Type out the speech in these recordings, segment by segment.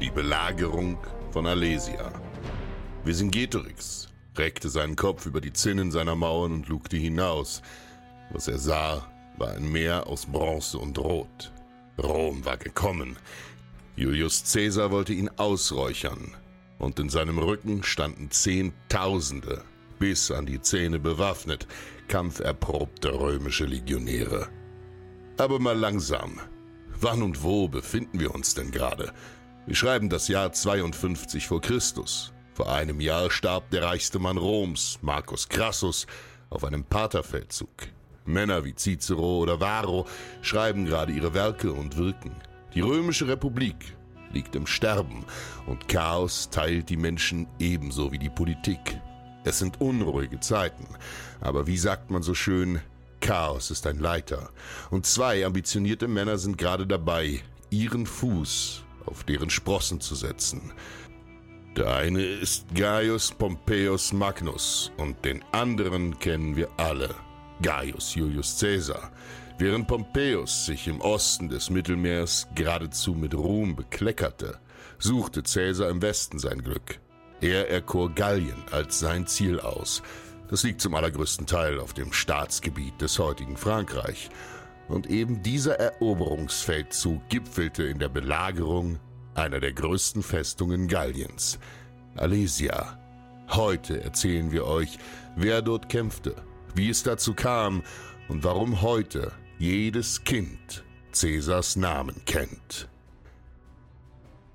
Die Belagerung von Alesia. Vercingetorix reckte seinen Kopf über die Zinnen seiner Mauern und lugte hinaus. Was er sah, war ein Meer aus Bronze und Rot. Rom war gekommen. Julius Caesar wollte ihn ausräuchern, und in seinem Rücken standen Zehntausende, bis an die Zähne bewaffnet, kampferprobte römische Legionäre. Aber mal langsam. Wann und wo befinden wir uns denn gerade? Wir schreiben das Jahr 52 vor Christus. Vor einem Jahr starb der reichste Mann Roms, Marcus Crassus, auf einem Paterfeldzug. Männer wie Cicero oder Varro schreiben gerade ihre Werke und wirken. Die römische Republik liegt im Sterben und Chaos teilt die Menschen ebenso wie die Politik. Es sind unruhige Zeiten, aber wie sagt man so schön, Chaos ist ein Leiter. Und zwei ambitionierte Männer sind gerade dabei, ihren Fuß auf deren Sprossen zu setzen. Der eine ist Gaius Pompeius Magnus und den anderen kennen wir alle, Gaius Julius Caesar. Während Pompeius sich im Osten des Mittelmeers geradezu mit Ruhm bekleckerte, suchte Caesar im Westen sein Glück. Er erkor Gallien als sein Ziel aus. Das liegt zum allergrößten Teil auf dem Staatsgebiet des heutigen Frankreich. Und eben dieser Eroberungsfeldzug gipfelte in der Belagerung einer der größten Festungen Galliens, Alesia. Heute erzählen wir euch, wer dort kämpfte, wie es dazu kam und warum heute jedes Kind Cäsars Namen kennt.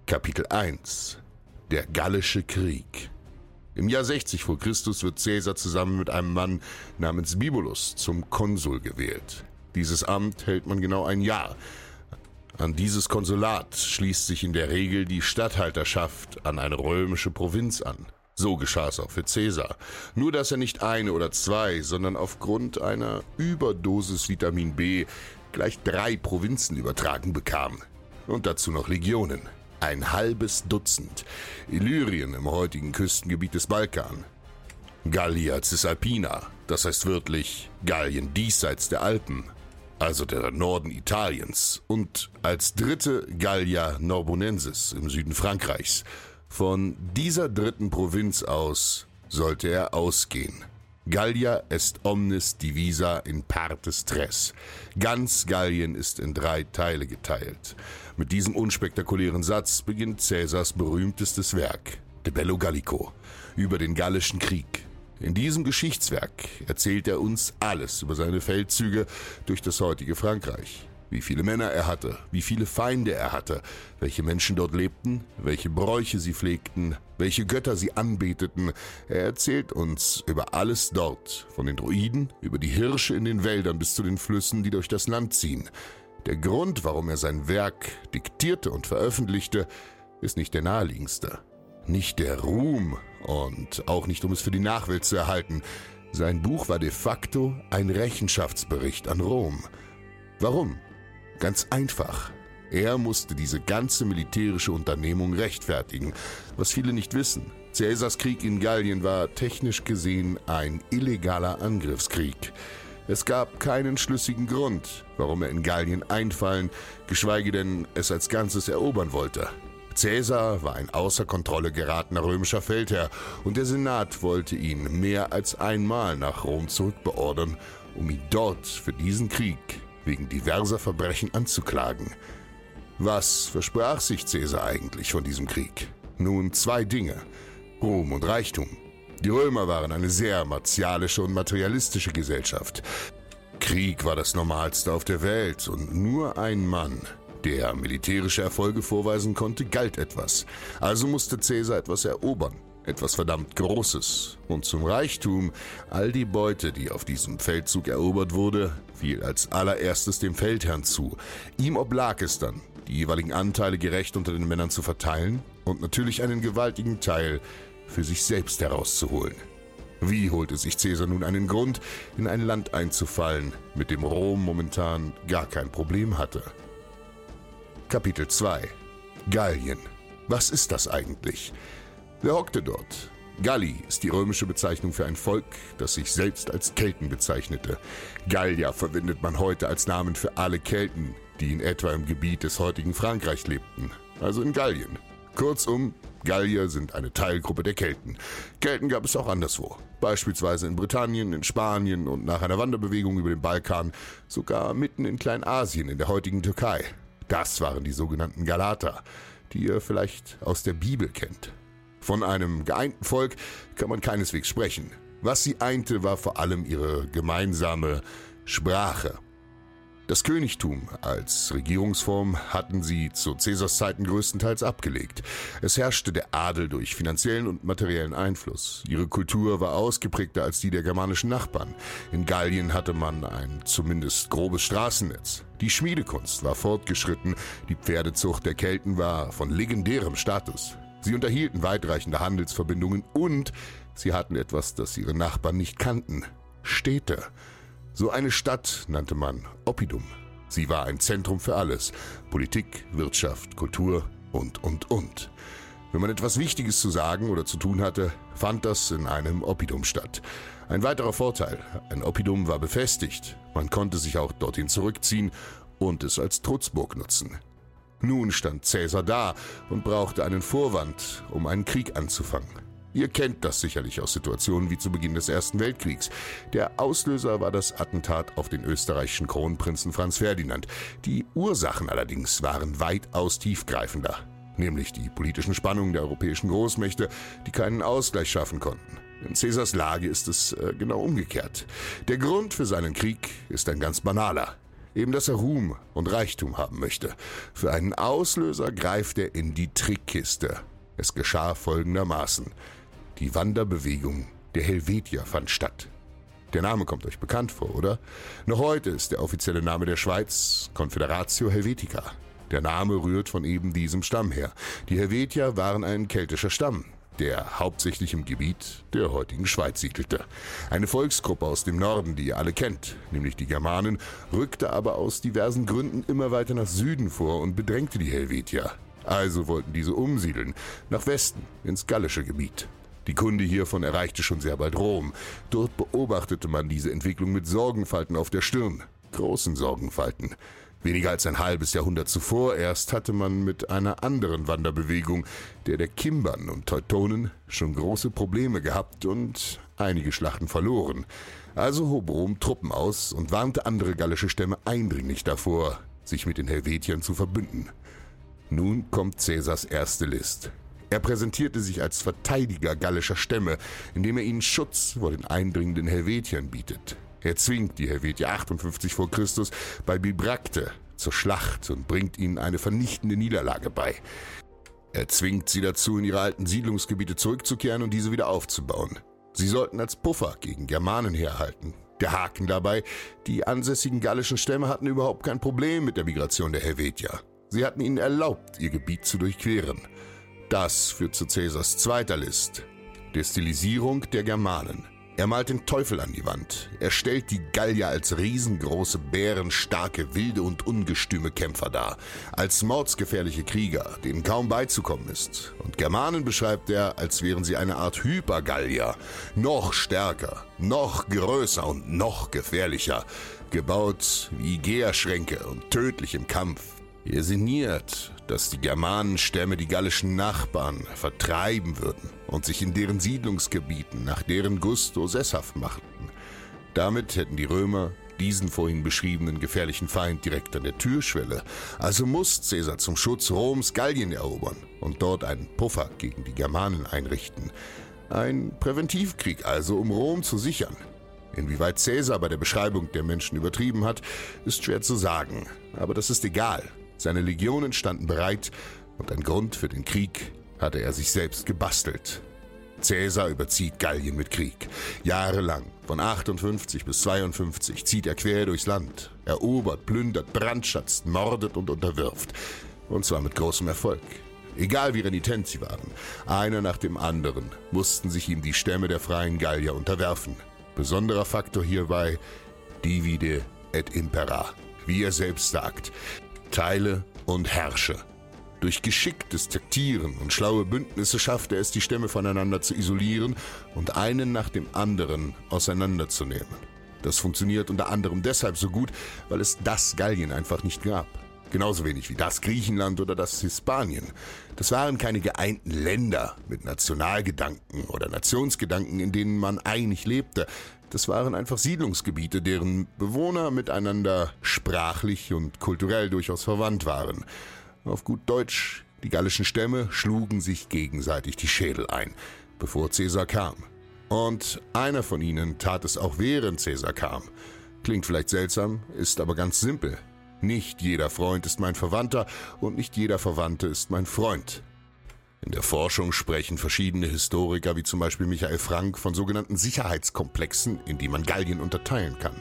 Kapitel 1 Der Gallische Krieg Im Jahr 60 vor Christus wird Cäsar zusammen mit einem Mann namens Bibulus zum Konsul gewählt. Dieses Amt hält man genau ein Jahr, an dieses Konsulat schließt sich in der Regel die Statthalterschaft an eine römische Provinz an. So geschah es auch für Caesar. Nur dass er nicht eine oder zwei, sondern aufgrund einer Überdosis Vitamin B gleich drei Provinzen übertragen bekam. Und dazu noch Legionen. Ein halbes Dutzend. Illyrien im heutigen Küstengebiet des Balkan. Gallia Cisalpina, das heißt wörtlich Gallien diesseits der Alpen also der Norden Italiens, und als dritte Gallia Norbonensis im Süden Frankreichs. Von dieser dritten Provinz aus sollte er ausgehen. Gallia est omnis divisa in partes tres. Ganz Gallien ist in drei Teile geteilt. Mit diesem unspektakulären Satz beginnt Caesars berühmtestes Werk, De Bello Gallico, über den Gallischen Krieg. In diesem Geschichtswerk erzählt er uns alles über seine Feldzüge durch das heutige Frankreich. Wie viele Männer er hatte, wie viele Feinde er hatte, welche Menschen dort lebten, welche Bräuche sie pflegten, welche Götter sie anbeteten. Er erzählt uns über alles dort, von den Druiden, über die Hirsche in den Wäldern bis zu den Flüssen, die durch das Land ziehen. Der Grund, warum er sein Werk diktierte und veröffentlichte, ist nicht der naheliegendste. Nicht der Ruhm und auch nicht um es für die Nachwelt zu erhalten. Sein Buch war de facto ein Rechenschaftsbericht an Rom. Warum? Ganz einfach. Er musste diese ganze militärische Unternehmung rechtfertigen, was viele nicht wissen. Caesars Krieg in Gallien war technisch gesehen ein illegaler Angriffskrieg. Es gab keinen schlüssigen Grund, warum er in Gallien einfallen, geschweige denn es als Ganzes erobern wollte. Caesar war ein außer Kontrolle geratener römischer Feldherr und der Senat wollte ihn mehr als einmal nach Rom zurückbeordern, um ihn dort für diesen Krieg wegen diverser Verbrechen anzuklagen. Was versprach sich Caesar eigentlich von diesem Krieg? Nun zwei Dinge. Ruhm und Reichtum. Die Römer waren eine sehr martialische und materialistische Gesellschaft. Krieg war das Normalste auf der Welt und nur ein Mann, der militärische Erfolge vorweisen konnte, galt etwas. Also musste Caesar etwas erobern, etwas verdammt Großes. Und zum Reichtum, all die Beute, die auf diesem Feldzug erobert wurde, fiel als allererstes dem Feldherrn zu. Ihm oblag es dann, die jeweiligen Anteile gerecht unter den Männern zu verteilen und natürlich einen gewaltigen Teil für sich selbst herauszuholen. Wie holte sich Caesar nun einen Grund, in ein Land einzufallen, mit dem Rom momentan gar kein Problem hatte? Kapitel 2 Gallien. Was ist das eigentlich? Wer hockte dort? Galli ist die römische Bezeichnung für ein Volk, das sich selbst als Kelten bezeichnete. Gallier verwendet man heute als Namen für alle Kelten, die in etwa im Gebiet des heutigen Frankreich lebten, also in Gallien. Kurzum, Gallier sind eine Teilgruppe der Kelten. Kelten gab es auch anderswo, beispielsweise in Britannien, in Spanien und nach einer Wanderbewegung über den Balkan, sogar mitten in Kleinasien in der heutigen Türkei. Das waren die sogenannten Galater, die ihr vielleicht aus der Bibel kennt. Von einem geeinten Volk kann man keineswegs sprechen. Was sie einte, war vor allem ihre gemeinsame Sprache. Das Königtum als Regierungsform hatten sie zu Caesars Zeiten größtenteils abgelegt. Es herrschte der Adel durch finanziellen und materiellen Einfluss. Ihre Kultur war ausgeprägter als die der germanischen Nachbarn. In Gallien hatte man ein zumindest grobes Straßennetz. Die Schmiedekunst war fortgeschritten, die Pferdezucht der Kelten war von legendärem Status. Sie unterhielten weitreichende Handelsverbindungen und sie hatten etwas, das ihre Nachbarn nicht kannten. Städte. So eine Stadt nannte man Oppidum. Sie war ein Zentrum für alles. Politik, Wirtschaft, Kultur und, und, und. Wenn man etwas Wichtiges zu sagen oder zu tun hatte, fand das in einem Oppidum statt. Ein weiterer Vorteil, ein Oppidum war befestigt. Man konnte sich auch dorthin zurückziehen und es als Trutzburg nutzen. Nun stand Cäsar da und brauchte einen Vorwand, um einen Krieg anzufangen. Ihr kennt das sicherlich aus Situationen wie zu Beginn des Ersten Weltkriegs. Der Auslöser war das Attentat auf den österreichischen Kronprinzen Franz Ferdinand. Die Ursachen allerdings waren weitaus tiefgreifender, nämlich die politischen Spannungen der europäischen Großmächte, die keinen Ausgleich schaffen konnten. In Caesars Lage ist es äh, genau umgekehrt. Der Grund für seinen Krieg ist ein ganz banaler. Eben, dass er Ruhm und Reichtum haben möchte. Für einen Auslöser greift er in die Trickkiste. Es geschah folgendermaßen. Die Wanderbewegung der Helvetier fand statt. Der Name kommt euch bekannt vor, oder? Noch heute ist der offizielle Name der Schweiz Confederatio Helvetica. Der Name rührt von eben diesem Stamm her. Die Helvetier waren ein keltischer Stamm, der hauptsächlich im Gebiet der heutigen Schweiz siedelte. Eine Volksgruppe aus dem Norden, die ihr alle kennt, nämlich die Germanen, rückte aber aus diversen Gründen immer weiter nach Süden vor und bedrängte die Helvetier. Also wollten diese umsiedeln, nach Westen, ins gallische Gebiet. Die Kunde hiervon erreichte schon sehr bald Rom. Dort beobachtete man diese Entwicklung mit Sorgenfalten auf der Stirn. Großen Sorgenfalten. Weniger als ein halbes Jahrhundert zuvor erst hatte man mit einer anderen Wanderbewegung, der der Kimbern und Teutonen, schon große Probleme gehabt und einige Schlachten verloren. Also hob Rom Truppen aus und warnte andere gallische Stämme eindringlich davor, sich mit den Helvetiern zu verbünden. Nun kommt Cäsars erste List. Er präsentierte sich als Verteidiger gallischer Stämme, indem er ihnen Schutz vor den eindringenden Helvetiern bietet. Er zwingt die Helvetier 58 vor Christus bei Bibracte zur Schlacht und bringt ihnen eine vernichtende Niederlage bei. Er zwingt sie dazu, in ihre alten Siedlungsgebiete zurückzukehren und diese wieder aufzubauen. Sie sollten als Puffer gegen Germanen herhalten. Der Haken dabei, die ansässigen gallischen Stämme hatten überhaupt kein Problem mit der Migration der Helvetier. Sie hatten ihnen erlaubt, ihr Gebiet zu durchqueren. Das führt zu Caesars zweiter List, der Stilisierung der Germanen. Er malt den Teufel an die Wand. Er stellt die Gallier als riesengroße, bärenstarke, wilde und ungestüme Kämpfer dar. Als mordsgefährliche Krieger, denen kaum beizukommen ist. Und Germanen beschreibt er, als wären sie eine Art Hypergallier. Noch stärker, noch größer und noch gefährlicher. Gebaut wie Gärschränke und tödlich im Kampf. Er sinniert, dass die Germanenstämme die gallischen Nachbarn vertreiben würden und sich in deren Siedlungsgebieten nach deren Gusto sesshaft machten. Damit hätten die Römer diesen vorhin beschriebenen gefährlichen Feind direkt an der Türschwelle. Also muss Caesar zum Schutz Roms Gallien erobern und dort einen Puffer gegen die Germanen einrichten. Ein Präventivkrieg also, um Rom zu sichern. Inwieweit Caesar bei der Beschreibung der Menschen übertrieben hat, ist schwer zu sagen. Aber das ist egal. Seine Legionen standen bereit und ein Grund für den Krieg hatte er sich selbst gebastelt. Caesar überzieht Gallien mit Krieg. Jahrelang, von 58 bis 52, zieht er quer durchs Land, erobert, plündert, brandschatzt, mordet und unterwirft. Und zwar mit großem Erfolg. Egal wie renitent sie waren, einer nach dem anderen mussten sich ihm die Stämme der freien Gallier unterwerfen. Besonderer Faktor hierbei divide et impera, wie er selbst sagt, teile und herrsche. Durch geschicktes Taktieren und schlaue Bündnisse schaffte er es, die Stämme voneinander zu isolieren und einen nach dem anderen auseinanderzunehmen. Das funktioniert unter anderem deshalb so gut, weil es das Gallien einfach nicht gab. Genauso wenig wie das Griechenland oder das Hispanien. Das waren keine geeinten Länder mit Nationalgedanken oder Nationsgedanken, in denen man einig lebte. Das waren einfach Siedlungsgebiete, deren Bewohner miteinander sprachlich und kulturell durchaus verwandt waren. Auf gut Deutsch, die gallischen Stämme schlugen sich gegenseitig die Schädel ein, bevor Caesar kam. Und einer von ihnen tat es auch während Caesar kam. Klingt vielleicht seltsam, ist aber ganz simpel. Nicht jeder Freund ist mein Verwandter und nicht jeder Verwandte ist mein Freund. In der Forschung sprechen verschiedene Historiker wie zum Beispiel Michael Frank von sogenannten Sicherheitskomplexen, in die man Gallien unterteilen kann.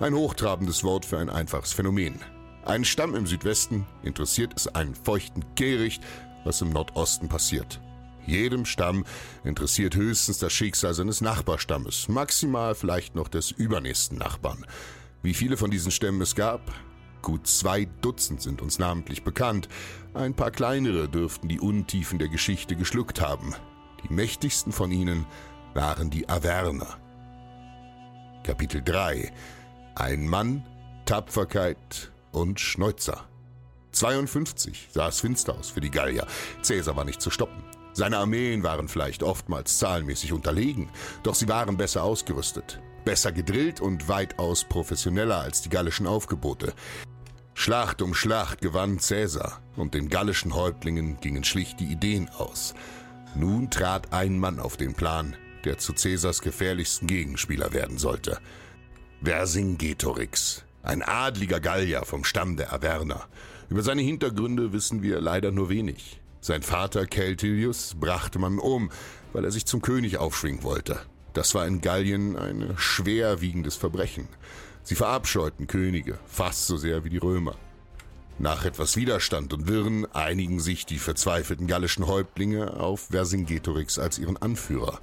Ein hochtrabendes Wort für ein einfaches Phänomen. Einen Stamm im Südwesten interessiert es einen feuchten Kehricht, was im Nordosten passiert. Jedem Stamm interessiert höchstens das Schicksal seines Nachbarstammes, maximal vielleicht noch des übernächsten Nachbarn. Wie viele von diesen Stämmen es gab? Gut zwei Dutzend sind uns namentlich bekannt. Ein paar kleinere dürften die Untiefen der Geschichte geschluckt haben. Die mächtigsten von ihnen waren die Averner. Kapitel 3 Ein Mann, Tapferkeit und Schneuzer. 52 sah es finster aus für die Gallier. Caesar war nicht zu stoppen. Seine Armeen waren vielleicht oftmals zahlenmäßig unterlegen, doch sie waren besser ausgerüstet, besser gedrillt und weitaus professioneller als die gallischen Aufgebote. Schlacht um Schlacht gewann Caesar, und den gallischen Häuptlingen gingen schlicht die Ideen aus. Nun trat ein Mann auf den Plan, der zu Caesars gefährlichsten Gegenspieler werden sollte. Vercingetorix, ein adliger Gallier vom Stamm der Averner. Über seine Hintergründe wissen wir leider nur wenig. Sein Vater Celtilius brachte man um, weil er sich zum König aufschwingen wollte. Das war in Gallien ein schwerwiegendes Verbrechen. Sie verabscheuten Könige, fast so sehr wie die Römer. Nach etwas Widerstand und Wirren einigen sich die verzweifelten gallischen Häuptlinge auf Vercingetorix als ihren Anführer.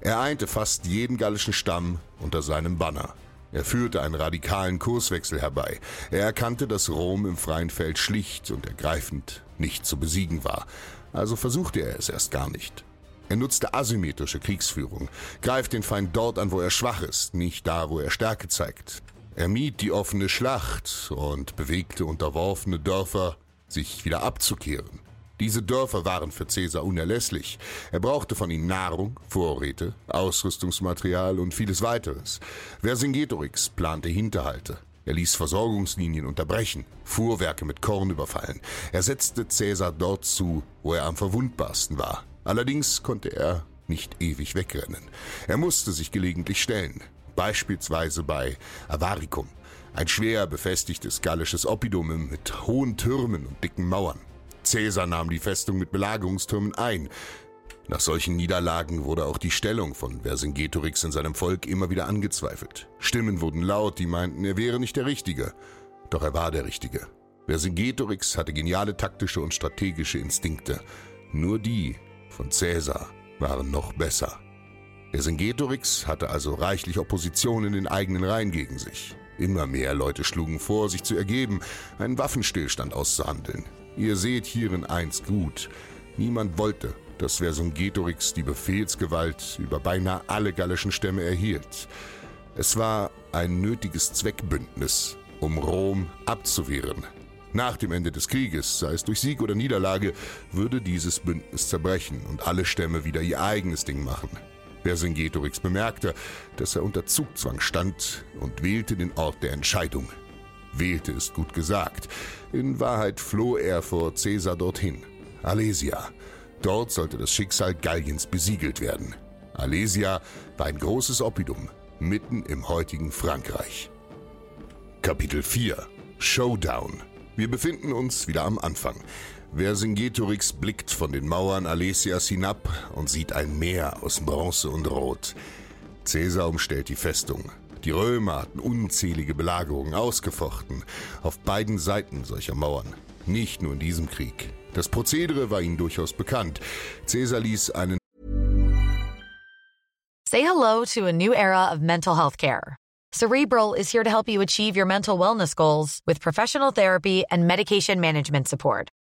Er einte fast jeden gallischen Stamm unter seinem Banner. Er führte einen radikalen Kurswechsel herbei. Er erkannte, dass Rom im freien Feld schlicht und ergreifend nicht zu besiegen war. Also versuchte er es erst gar nicht. Er nutzte asymmetrische Kriegsführung, greift den Feind dort an, wo er schwach ist, nicht da, wo er Stärke zeigt. Er mied die offene Schlacht und bewegte unterworfene Dörfer, sich wieder abzukehren. Diese Dörfer waren für Caesar unerlässlich. Er brauchte von ihnen Nahrung, Vorräte, Ausrüstungsmaterial und vieles weiteres. Vercingetorix plante Hinterhalte. Er ließ Versorgungslinien unterbrechen, Fuhrwerke mit Korn überfallen. Er setzte Caesar dort zu, wo er am verwundbarsten war. Allerdings konnte er nicht ewig wegrennen. Er musste sich gelegentlich stellen, beispielsweise bei Avaricum, ein schwer befestigtes gallisches Oppidum mit hohen Türmen und dicken Mauern. Caesar nahm die Festung mit Belagerungstürmen ein. Nach solchen Niederlagen wurde auch die Stellung von Vercingetorix in seinem Volk immer wieder angezweifelt. Stimmen wurden laut, die meinten, er wäre nicht der Richtige. Doch er war der Richtige. Vercingetorix hatte geniale taktische und strategische Instinkte. Nur die von Caesar waren noch besser. Vercingetorix hatte also reichlich Opposition in den eigenen Reihen gegen sich. Immer mehr Leute schlugen vor, sich zu ergeben, einen Waffenstillstand auszuhandeln. Ihr seht hierin eins gut. Niemand wollte, dass Vercingetorix die Befehlsgewalt über beinahe alle gallischen Stämme erhielt. Es war ein nötiges Zweckbündnis, um Rom abzuwehren. Nach dem Ende des Krieges, sei es durch Sieg oder Niederlage, würde dieses Bündnis zerbrechen und alle Stämme wieder ihr eigenes Ding machen. Vercingetorix bemerkte, dass er unter Zugzwang stand und wählte den Ort der Entscheidung. Wählte ist gut gesagt. In Wahrheit floh er vor Caesar dorthin. Alesia. Dort sollte das Schicksal Galliens besiegelt werden. Alesia war ein großes Oppidum, mitten im heutigen Frankreich. Kapitel 4 Showdown Wir befinden uns wieder am Anfang. Vercingetorix blickt von den Mauern Alesias hinab und sieht ein Meer aus Bronze und Rot. Caesar umstellt die Festung. Die Römer hatten unzählige Belagerungen ausgefochten, auf beiden Seiten solcher Mauern. Nicht nur in diesem Krieg. Das Prozedere war ihnen durchaus bekannt. Caesar ließ einen Say hello to a new era of mental health care. Cerebral is here to help you achieve your mental wellness goals with professional therapy and medication management support.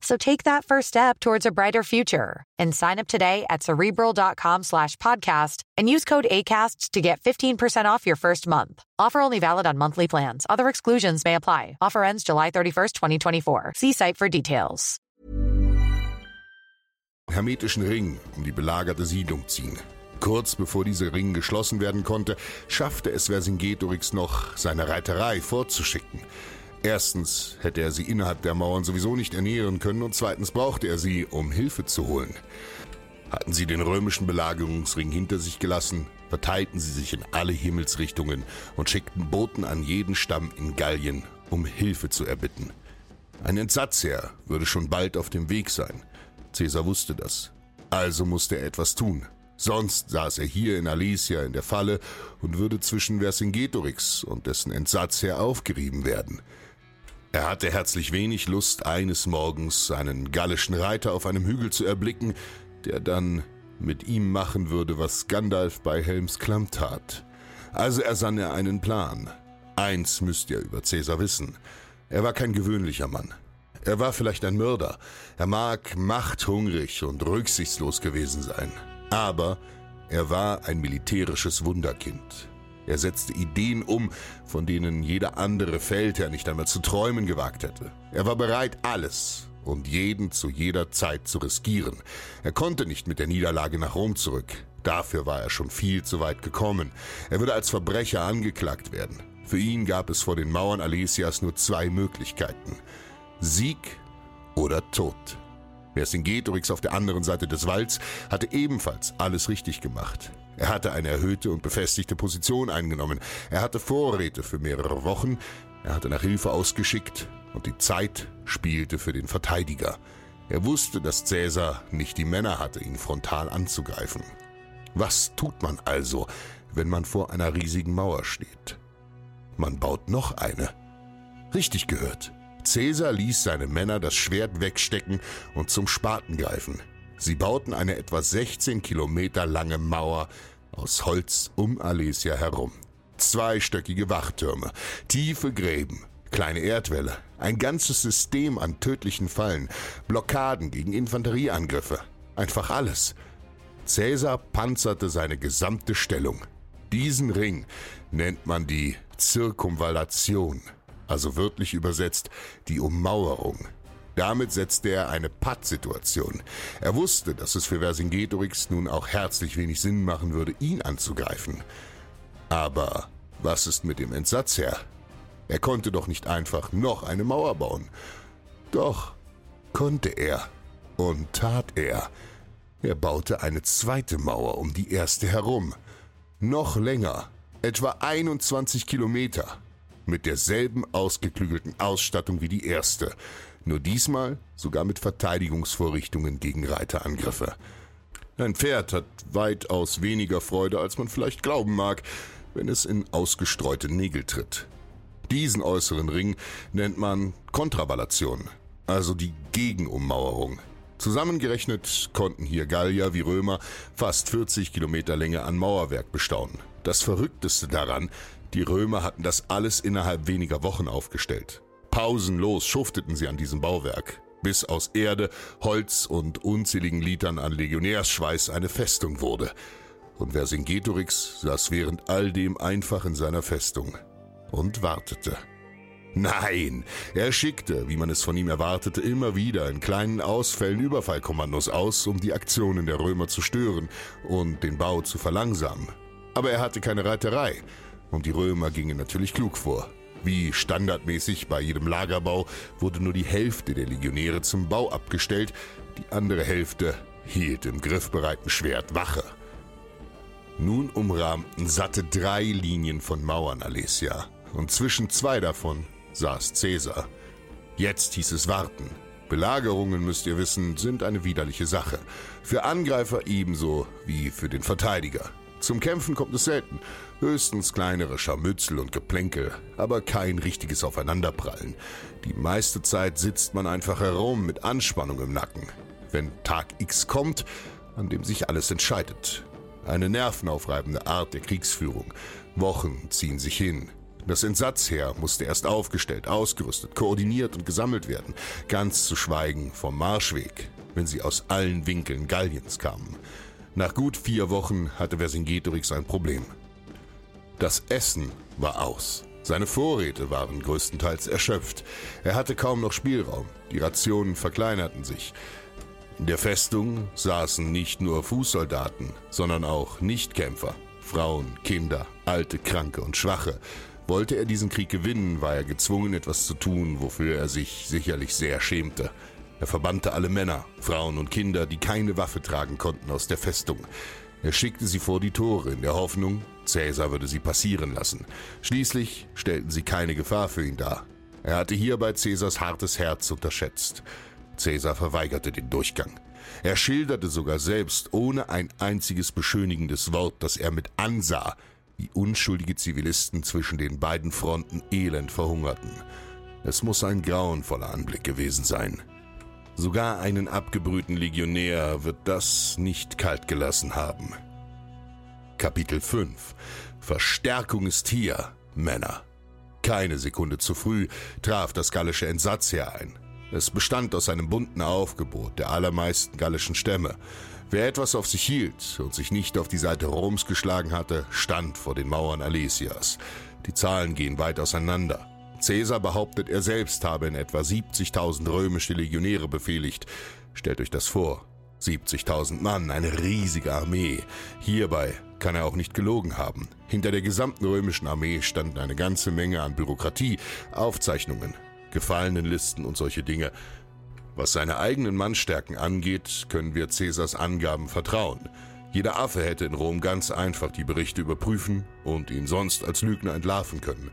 So take that first step towards a brighter future and sign up today at cerebral.com slash podcast and use code ACasts to get 15% off your first month. Offer only valid on monthly plans. Other exclusions may apply. Offer ends July 31st, 2024. See site for details. hermetischen Ring um die belagerte Siedlung ziehen. Kurz bevor dieser Ring geschlossen werden konnte, schaffte es Vercingetorix noch, seine Reiterei vorzuschicken. Erstens hätte er sie innerhalb der Mauern sowieso nicht ernähren können und zweitens brauchte er sie, um Hilfe zu holen. Hatten sie den römischen Belagerungsring hinter sich gelassen, verteilten sie sich in alle Himmelsrichtungen und schickten Boten an jeden Stamm in Gallien, um Hilfe zu erbitten. Ein Entsatzherr würde schon bald auf dem Weg sein. Caesar wusste das. Also musste er etwas tun. Sonst saß er hier in Alesia in der Falle und würde zwischen Vercingetorix und dessen Entsatzherr aufgerieben werden. Er hatte herzlich wenig Lust, eines Morgens einen gallischen Reiter auf einem Hügel zu erblicken, der dann mit ihm machen würde, was Gandalf bei Helms Klamm tat. Also ersann er einen Plan. Eins müsst ihr über Caesar wissen. Er war kein gewöhnlicher Mann. Er war vielleicht ein Mörder. Er mag machthungrig und rücksichtslos gewesen sein. Aber er war ein militärisches Wunderkind. Er setzte Ideen um, von denen jeder andere Feldherr nicht einmal zu träumen gewagt hätte. Er war bereit, alles und jeden zu jeder Zeit zu riskieren. Er konnte nicht mit der Niederlage nach Rom zurück. Dafür war er schon viel zu weit gekommen. Er würde als Verbrecher angeklagt werden. Für ihn gab es vor den Mauern Alesias nur zwei Möglichkeiten. Sieg oder Tod. Vercingetorix auf der anderen Seite des Walds hatte ebenfalls alles richtig gemacht. Er hatte eine erhöhte und befestigte Position eingenommen. Er hatte Vorräte für mehrere Wochen. Er hatte nach Hilfe ausgeschickt und die Zeit spielte für den Verteidiger. Er wusste, dass Cäsar nicht die Männer hatte, ihn frontal anzugreifen. Was tut man also, wenn man vor einer riesigen Mauer steht? Man baut noch eine. Richtig gehört. Cäsar ließ seine Männer das Schwert wegstecken und zum Spaten greifen. Sie bauten eine etwa 16 Kilometer lange Mauer aus Holz um Alesia herum. Zweistöckige Wachtürme, tiefe Gräben, kleine Erdwälle, ein ganzes System an tödlichen Fallen, Blockaden gegen Infanterieangriffe, einfach alles. Cäsar panzerte seine gesamte Stellung. Diesen Ring nennt man die Zirkumvallation also wörtlich übersetzt die Ummauerung. Damit setzte er eine Pattsituation. Er wusste, dass es für Vercingetorix nun auch herzlich wenig Sinn machen würde, ihn anzugreifen. Aber was ist mit dem Entsatzherr? Er konnte doch nicht einfach noch eine Mauer bauen. Doch, konnte er. Und tat er. Er baute eine zweite Mauer um die erste herum. Noch länger, etwa 21 Kilometer mit derselben ausgeklügelten Ausstattung wie die erste, nur diesmal sogar mit Verteidigungsvorrichtungen gegen Reiterangriffe. Ein Pferd hat weitaus weniger Freude, als man vielleicht glauben mag, wenn es in ausgestreute Nägel tritt. Diesen äußeren Ring nennt man Kontravallation, also die Gegenummauerung. Zusammengerechnet konnten hier Gallier wie Römer fast 40 Kilometer Länge an Mauerwerk bestaunen. Das Verrückteste daran, die Römer hatten das alles innerhalb weniger Wochen aufgestellt. Pausenlos schufteten sie an diesem Bauwerk, bis aus Erde, Holz und unzähligen Litern an Legionärsschweiß eine Festung wurde. Und Vercingetorix saß während all dem einfach in seiner Festung und wartete. Nein, er schickte, wie man es von ihm erwartete, immer wieder in kleinen Ausfällen Überfallkommandos aus, um die Aktionen der Römer zu stören und den Bau zu verlangsamen. Aber er hatte keine Reiterei, und die Römer gingen natürlich klug vor. Wie standardmäßig bei jedem Lagerbau wurde nur die Hälfte der Legionäre zum Bau abgestellt, die andere Hälfte hielt im griffbereiten Schwert Wache. Nun umrahmten satte drei Linien von Mauern Alesia, und zwischen zwei davon saß Cäsar. Jetzt hieß es warten. Belagerungen, müsst ihr wissen, sind eine widerliche Sache. Für Angreifer ebenso wie für den Verteidiger. Zum Kämpfen kommt es selten. Höchstens kleinere Scharmützel und Geplänkel, aber kein richtiges Aufeinanderprallen. Die meiste Zeit sitzt man einfach herum mit Anspannung im Nacken. Wenn Tag X kommt, an dem sich alles entscheidet. Eine nervenaufreibende Art der Kriegsführung. Wochen ziehen sich hin. Das Entsatzheer musste erst aufgestellt, ausgerüstet, koordiniert und gesammelt werden, ganz zu schweigen vom Marschweg, wenn sie aus allen Winkeln Galliens kamen. Nach gut vier Wochen hatte Vercingetorix ein Problem. Das Essen war aus. Seine Vorräte waren größtenteils erschöpft. Er hatte kaum noch Spielraum. Die Rationen verkleinerten sich. In der Festung saßen nicht nur Fußsoldaten, sondern auch Nichtkämpfer. Frauen, Kinder, Alte, Kranke und Schwache, wollte er diesen Krieg gewinnen, war er gezwungen, etwas zu tun, wofür er sich sicherlich sehr schämte. Er verbannte alle Männer, Frauen und Kinder, die keine Waffe tragen konnten, aus der Festung. Er schickte sie vor die Tore in der Hoffnung, Cäsar würde sie passieren lassen. Schließlich stellten sie keine Gefahr für ihn dar. Er hatte hierbei Cäsars hartes Herz unterschätzt. Cäsar verweigerte den Durchgang. Er schilderte sogar selbst ohne ein einziges beschönigendes Wort, das er mit ansah, wie unschuldige Zivilisten zwischen den beiden Fronten elend verhungerten. Es muss ein grauenvoller Anblick gewesen sein. Sogar einen abgebrühten Legionär wird das nicht kalt gelassen haben. Kapitel 5 Verstärkung ist hier, Männer. Keine Sekunde zu früh traf das gallische Entsatzheer ein. Es bestand aus einem bunten Aufgebot der allermeisten gallischen Stämme. Wer etwas auf sich hielt und sich nicht auf die Seite Roms geschlagen hatte, stand vor den Mauern Alesias. Die Zahlen gehen weit auseinander. Caesar behauptet, er selbst habe in etwa 70.000 römische Legionäre befehligt. Stellt euch das vor. 70.000 Mann, eine riesige Armee. Hierbei kann er auch nicht gelogen haben. Hinter der gesamten römischen Armee standen eine ganze Menge an Bürokratie, Aufzeichnungen, Gefallenenlisten und solche Dinge. Was seine eigenen Mannstärken angeht, können wir Cäsars Angaben vertrauen. Jeder Affe hätte in Rom ganz einfach die Berichte überprüfen und ihn sonst als Lügner entlarven können.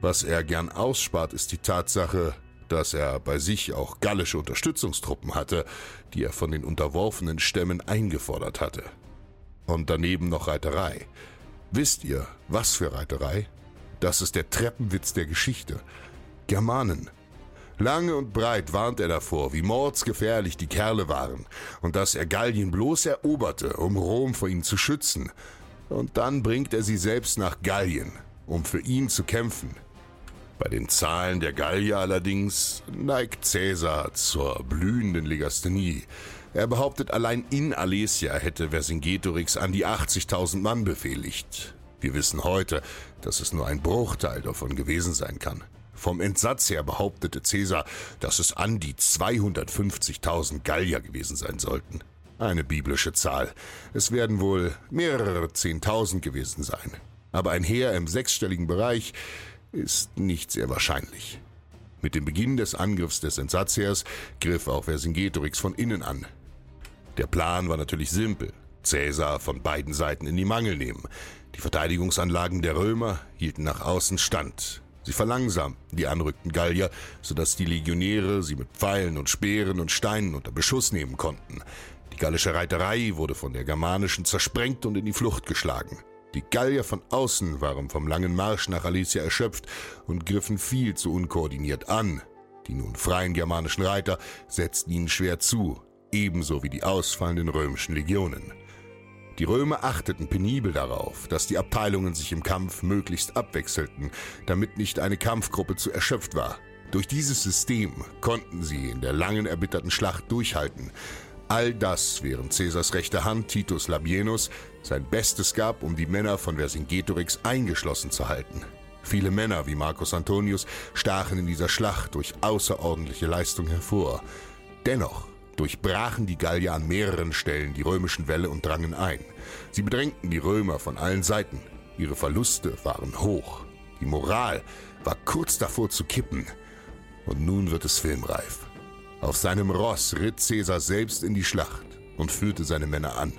Was er gern ausspart, ist die Tatsache, dass er bei sich auch gallische Unterstützungstruppen hatte, die er von den unterworfenen Stämmen eingefordert hatte. Und daneben noch Reiterei. Wisst ihr, was für Reiterei? Das ist der Treppenwitz der Geschichte. Germanen, Lange und breit warnt er davor, wie mordsgefährlich die Kerle waren und dass er Gallien bloß eroberte, um Rom vor ihnen zu schützen. Und dann bringt er sie selbst nach Gallien, um für ihn zu kämpfen. Bei den Zahlen der Gallier allerdings neigt Caesar zur blühenden Legasthenie. Er behauptet, allein in Alesia hätte Vercingetorix an die 80.000 Mann befehligt. Wir wissen heute, dass es nur ein Bruchteil davon gewesen sein kann. Vom Entsatz her behauptete Caesar, dass es an die 250.000 Gallier gewesen sein sollten. Eine biblische Zahl. Es werden wohl mehrere Zehntausend gewesen sein. Aber ein Heer im sechsstelligen Bereich ist nicht sehr wahrscheinlich. Mit dem Beginn des Angriffs des Entsatzheers griff auch Vercingetorix von innen an. Der Plan war natürlich simpel. Caesar von beiden Seiten in die Mangel nehmen. Die Verteidigungsanlagen der Römer hielten nach außen stand. Sie verlangsamten die anrückten Gallier, sodass die Legionäre sie mit Pfeilen und Speeren und Steinen unter Beschuss nehmen konnten. Die gallische Reiterei wurde von der germanischen zersprengt und in die Flucht geschlagen. Die Gallier von außen waren vom langen Marsch nach Alesia erschöpft und griffen viel zu unkoordiniert an. Die nun freien germanischen Reiter setzten ihnen schwer zu. ebenso wie die ausfallenden römischen Legionen. Die Römer achteten penibel darauf, dass die Abteilungen sich im Kampf möglichst abwechselten, damit nicht eine Kampfgruppe zu erschöpft war. Durch dieses System konnten sie in der langen erbitterten Schlacht durchhalten. All das, während Caesars rechte Hand Titus Labienus sein Bestes gab, um die Männer von Vercingetorix eingeschlossen zu halten. Viele Männer wie Marcus Antonius stachen in dieser Schlacht durch außerordentliche Leistung hervor. Dennoch durchbrachen die Gallier an mehreren Stellen die römischen Wälle und drangen ein. Sie bedrängten die Römer von allen Seiten. Ihre Verluste waren hoch. Die Moral war kurz davor zu kippen. Und nun wird es filmreif. Auf seinem Ross ritt Caesar selbst in die Schlacht und führte seine Männer an.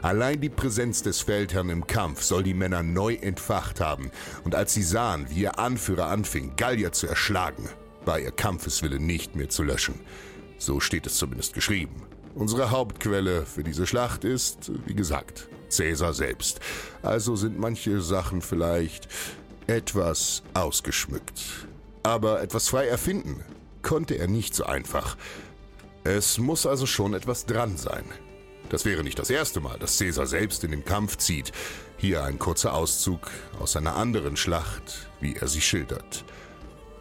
Allein die Präsenz des Feldherrn im Kampf soll die Männer neu entfacht haben, und als sie sahen, wie ihr Anführer anfing, Gallier zu erschlagen, war ihr Kampfeswille nicht mehr zu löschen. So steht es zumindest geschrieben. Unsere Hauptquelle für diese Schlacht ist, wie gesagt, Cäsar selbst. Also sind manche Sachen vielleicht etwas ausgeschmückt. Aber etwas frei erfinden konnte er nicht so einfach. Es muss also schon etwas dran sein. Das wäre nicht das erste Mal, dass Cäsar selbst in den Kampf zieht. Hier ein kurzer Auszug aus einer anderen Schlacht, wie er sie schildert.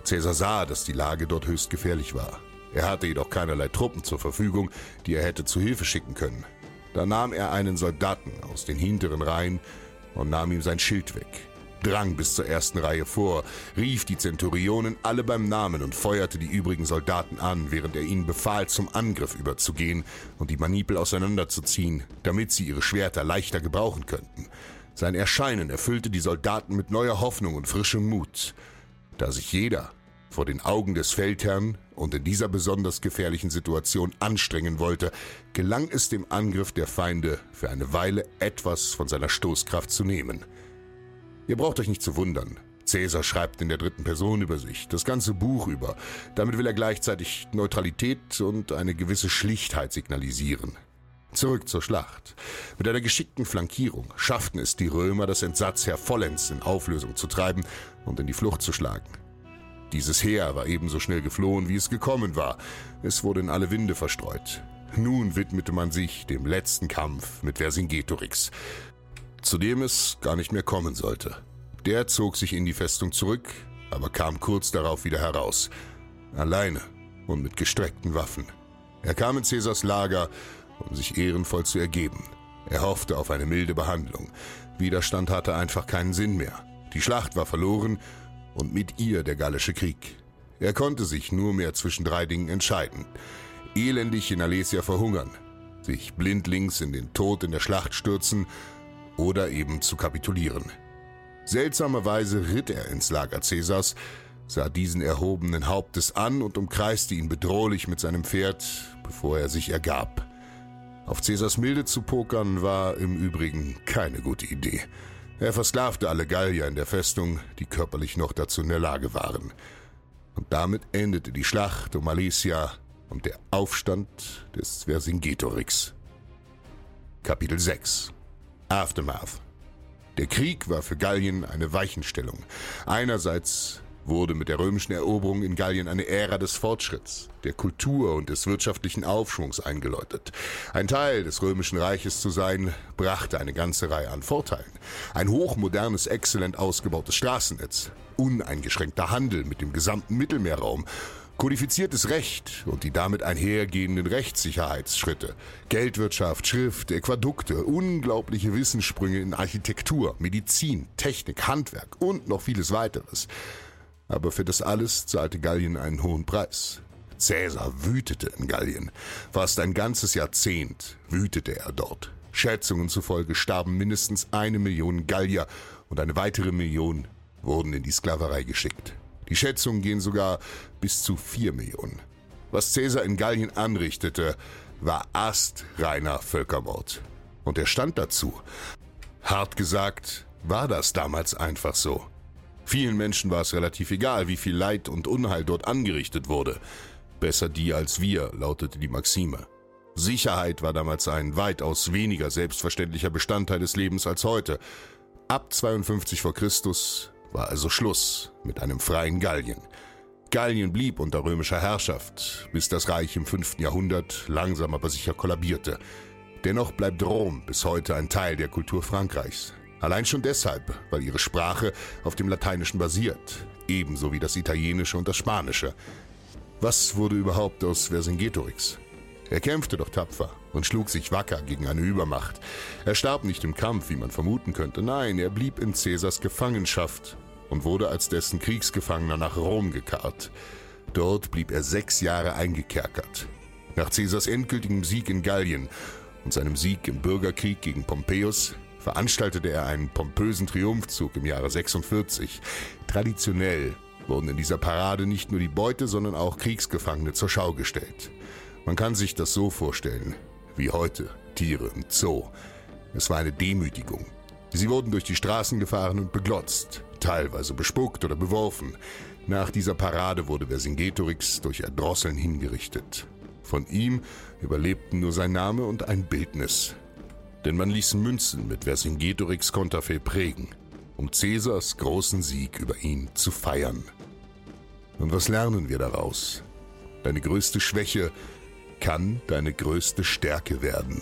Cäsar sah, dass die Lage dort höchst gefährlich war. Er hatte jedoch keinerlei Truppen zur Verfügung, die er hätte zu Hilfe schicken können. Da nahm er einen Soldaten aus den hinteren Reihen und nahm ihm sein Schild weg, drang bis zur ersten Reihe vor, rief die Zenturionen alle beim Namen und feuerte die übrigen Soldaten an, während er ihnen befahl, zum Angriff überzugehen und die Manipel auseinanderzuziehen, damit sie ihre Schwerter leichter gebrauchen könnten. Sein Erscheinen erfüllte die Soldaten mit neuer Hoffnung und frischem Mut, da sich jeder vor den Augen des Feldherrn und in dieser besonders gefährlichen Situation anstrengen wollte, gelang es dem Angriff der Feinde für eine Weile etwas von seiner Stoßkraft zu nehmen. Ihr braucht euch nicht zu wundern. Cäsar schreibt in der dritten Person über sich, das ganze Buch über. Damit will er gleichzeitig Neutralität und eine gewisse Schlichtheit signalisieren. Zurück zur Schlacht. Mit einer geschickten Flankierung schafften es die Römer, das Entsatzheer vollends in Auflösung zu treiben und in die Flucht zu schlagen. Dieses Heer war ebenso schnell geflohen, wie es gekommen war. Es wurde in alle Winde verstreut. Nun widmete man sich dem letzten Kampf mit Vercingetorix, zu dem es gar nicht mehr kommen sollte. Der zog sich in die Festung zurück, aber kam kurz darauf wieder heraus. Alleine und mit gestreckten Waffen. Er kam in Caesars Lager, um sich ehrenvoll zu ergeben. Er hoffte auf eine milde Behandlung. Widerstand hatte einfach keinen Sinn mehr. Die Schlacht war verloren und mit ihr der Gallische Krieg. Er konnte sich nur mehr zwischen drei Dingen entscheiden. Elendig in Alesia verhungern, sich blindlings in den Tod in der Schlacht stürzen oder eben zu kapitulieren. Seltsamerweise ritt er ins Lager Caesars, sah diesen erhobenen Hauptes an und umkreiste ihn bedrohlich mit seinem Pferd, bevor er sich ergab. Auf Caesars Milde zu pokern war im Übrigen keine gute Idee. Er versklavte alle Gallier in der Festung, die körperlich noch dazu in der Lage waren. Und damit endete die Schlacht um Alesia und der Aufstand des Vercingetorix. Kapitel 6 Aftermath Der Krieg war für Gallien eine Weichenstellung. Einerseits wurde mit der römischen Eroberung in Gallien eine Ära des Fortschritts, der Kultur und des wirtschaftlichen Aufschwungs eingeläutet. Ein Teil des römischen Reiches zu sein, brachte eine ganze Reihe an Vorteilen. Ein hochmodernes, exzellent ausgebautes Straßennetz, uneingeschränkter Handel mit dem gesamten Mittelmeerraum, kodifiziertes Recht und die damit einhergehenden Rechtssicherheitsschritte, Geldwirtschaft, Schrift, Aquädukte, unglaubliche Wissenssprünge in Architektur, Medizin, Technik, Handwerk und noch vieles weiteres – aber für das alles zahlte Gallien einen hohen Preis. Cäsar wütete in Gallien. Fast ein ganzes Jahrzehnt wütete er dort. Schätzungen zufolge starben mindestens eine Million Gallier und eine weitere Million wurden in die Sklaverei geschickt. Die Schätzungen gehen sogar bis zu vier Millionen. Was Cäsar in Gallien anrichtete, war astreiner Völkermord. Und er stand dazu. Hart gesagt, war das damals einfach so. Vielen Menschen war es relativ egal, wie viel Leid und Unheil dort angerichtet wurde. Besser die als wir, lautete die Maxime. Sicherheit war damals ein weitaus weniger selbstverständlicher Bestandteil des Lebens als heute. Ab 52 vor Christus war also Schluss mit einem freien Gallien. Gallien blieb unter römischer Herrschaft, bis das Reich im 5. Jahrhundert langsam aber sicher kollabierte. Dennoch bleibt Rom bis heute ein Teil der Kultur Frankreichs. Allein schon deshalb, weil ihre Sprache auf dem Lateinischen basiert, ebenso wie das Italienische und das Spanische. Was wurde überhaupt aus Vercingetorix? Er kämpfte doch tapfer und schlug sich wacker gegen eine Übermacht. Er starb nicht im Kampf, wie man vermuten könnte. Nein, er blieb in Caesars Gefangenschaft und wurde als dessen Kriegsgefangener nach Rom gekarrt. Dort blieb er sechs Jahre eingekerkert. Nach Caesars endgültigem Sieg in Gallien und seinem Sieg im Bürgerkrieg gegen Pompeius veranstaltete er einen pompösen Triumphzug im Jahre 46. Traditionell wurden in dieser Parade nicht nur die Beute, sondern auch Kriegsgefangene zur Schau gestellt. Man kann sich das so vorstellen, wie heute Tiere im Zoo. Es war eine Demütigung. Sie wurden durch die Straßen gefahren und beglotzt, teilweise bespuckt oder beworfen. Nach dieser Parade wurde Vercingetorix durch Erdrosseln hingerichtet. Von ihm überlebten nur sein Name und ein Bildnis. Denn man ließ Münzen mit Vercingetorix Konterfei prägen, um Cäsars großen Sieg über ihn zu feiern. Und was lernen wir daraus? Deine größte Schwäche kann deine größte Stärke werden.